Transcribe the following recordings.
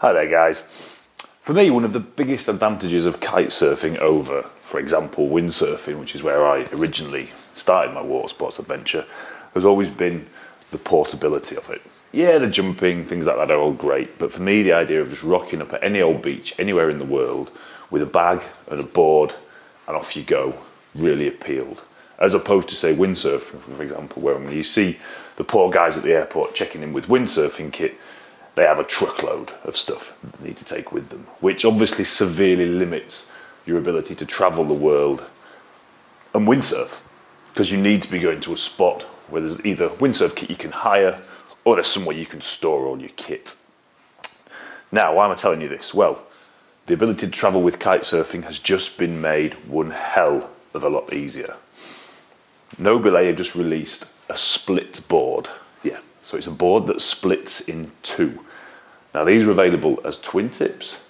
Hi there, guys. For me, one of the biggest advantages of kite surfing over, for example, windsurfing, which is where I originally started my water sports adventure, has always been the portability of it. Yeah, the jumping, things like that are all great, but for me, the idea of just rocking up at any old beach anywhere in the world with a bag and a board and off you go really appealed. As opposed to, say, windsurfing, for example, where when you see the poor guys at the airport checking in with windsurfing kit, they have a truckload of stuff they need to take with them, which obviously severely limits your ability to travel the world and windsurf because you need to be going to a spot where there's either windsurf kit you can hire or there's somewhere you can store all your kit. Now, why am I telling you this? Well, the ability to travel with kite surfing has just been made one hell of a lot easier. Nobile have just released a split board. Yeah, so it's a board that splits in two. Now, these are available as twin tips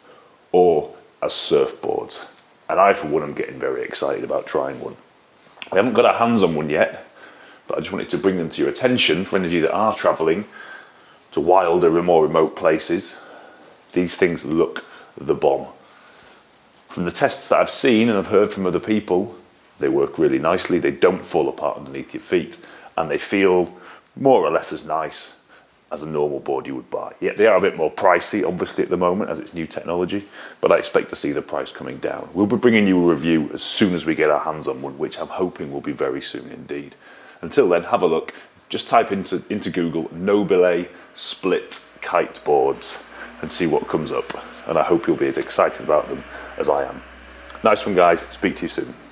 or as surfboards. And I, for one, am getting very excited about trying one. We haven't got our hands on one yet, but I just wanted to bring them to your attention for any of you that are travelling to wilder and more remote places. These things look the bomb. From the tests that I've seen and I've heard from other people, they work really nicely. They don't fall apart underneath your feet, and they feel more or less as nice as a normal board you would buy. Yeah, they are a bit more pricey, obviously, at the moment as it's new technology, but I expect to see the price coming down. We'll be bringing you a review as soon as we get our hands on one, which I'm hoping will be very soon indeed. Until then, have a look. Just type into, into Google Nobile split kite boards and see what comes up. And I hope you'll be as excited about them as I am. Nice one, guys. Speak to you soon.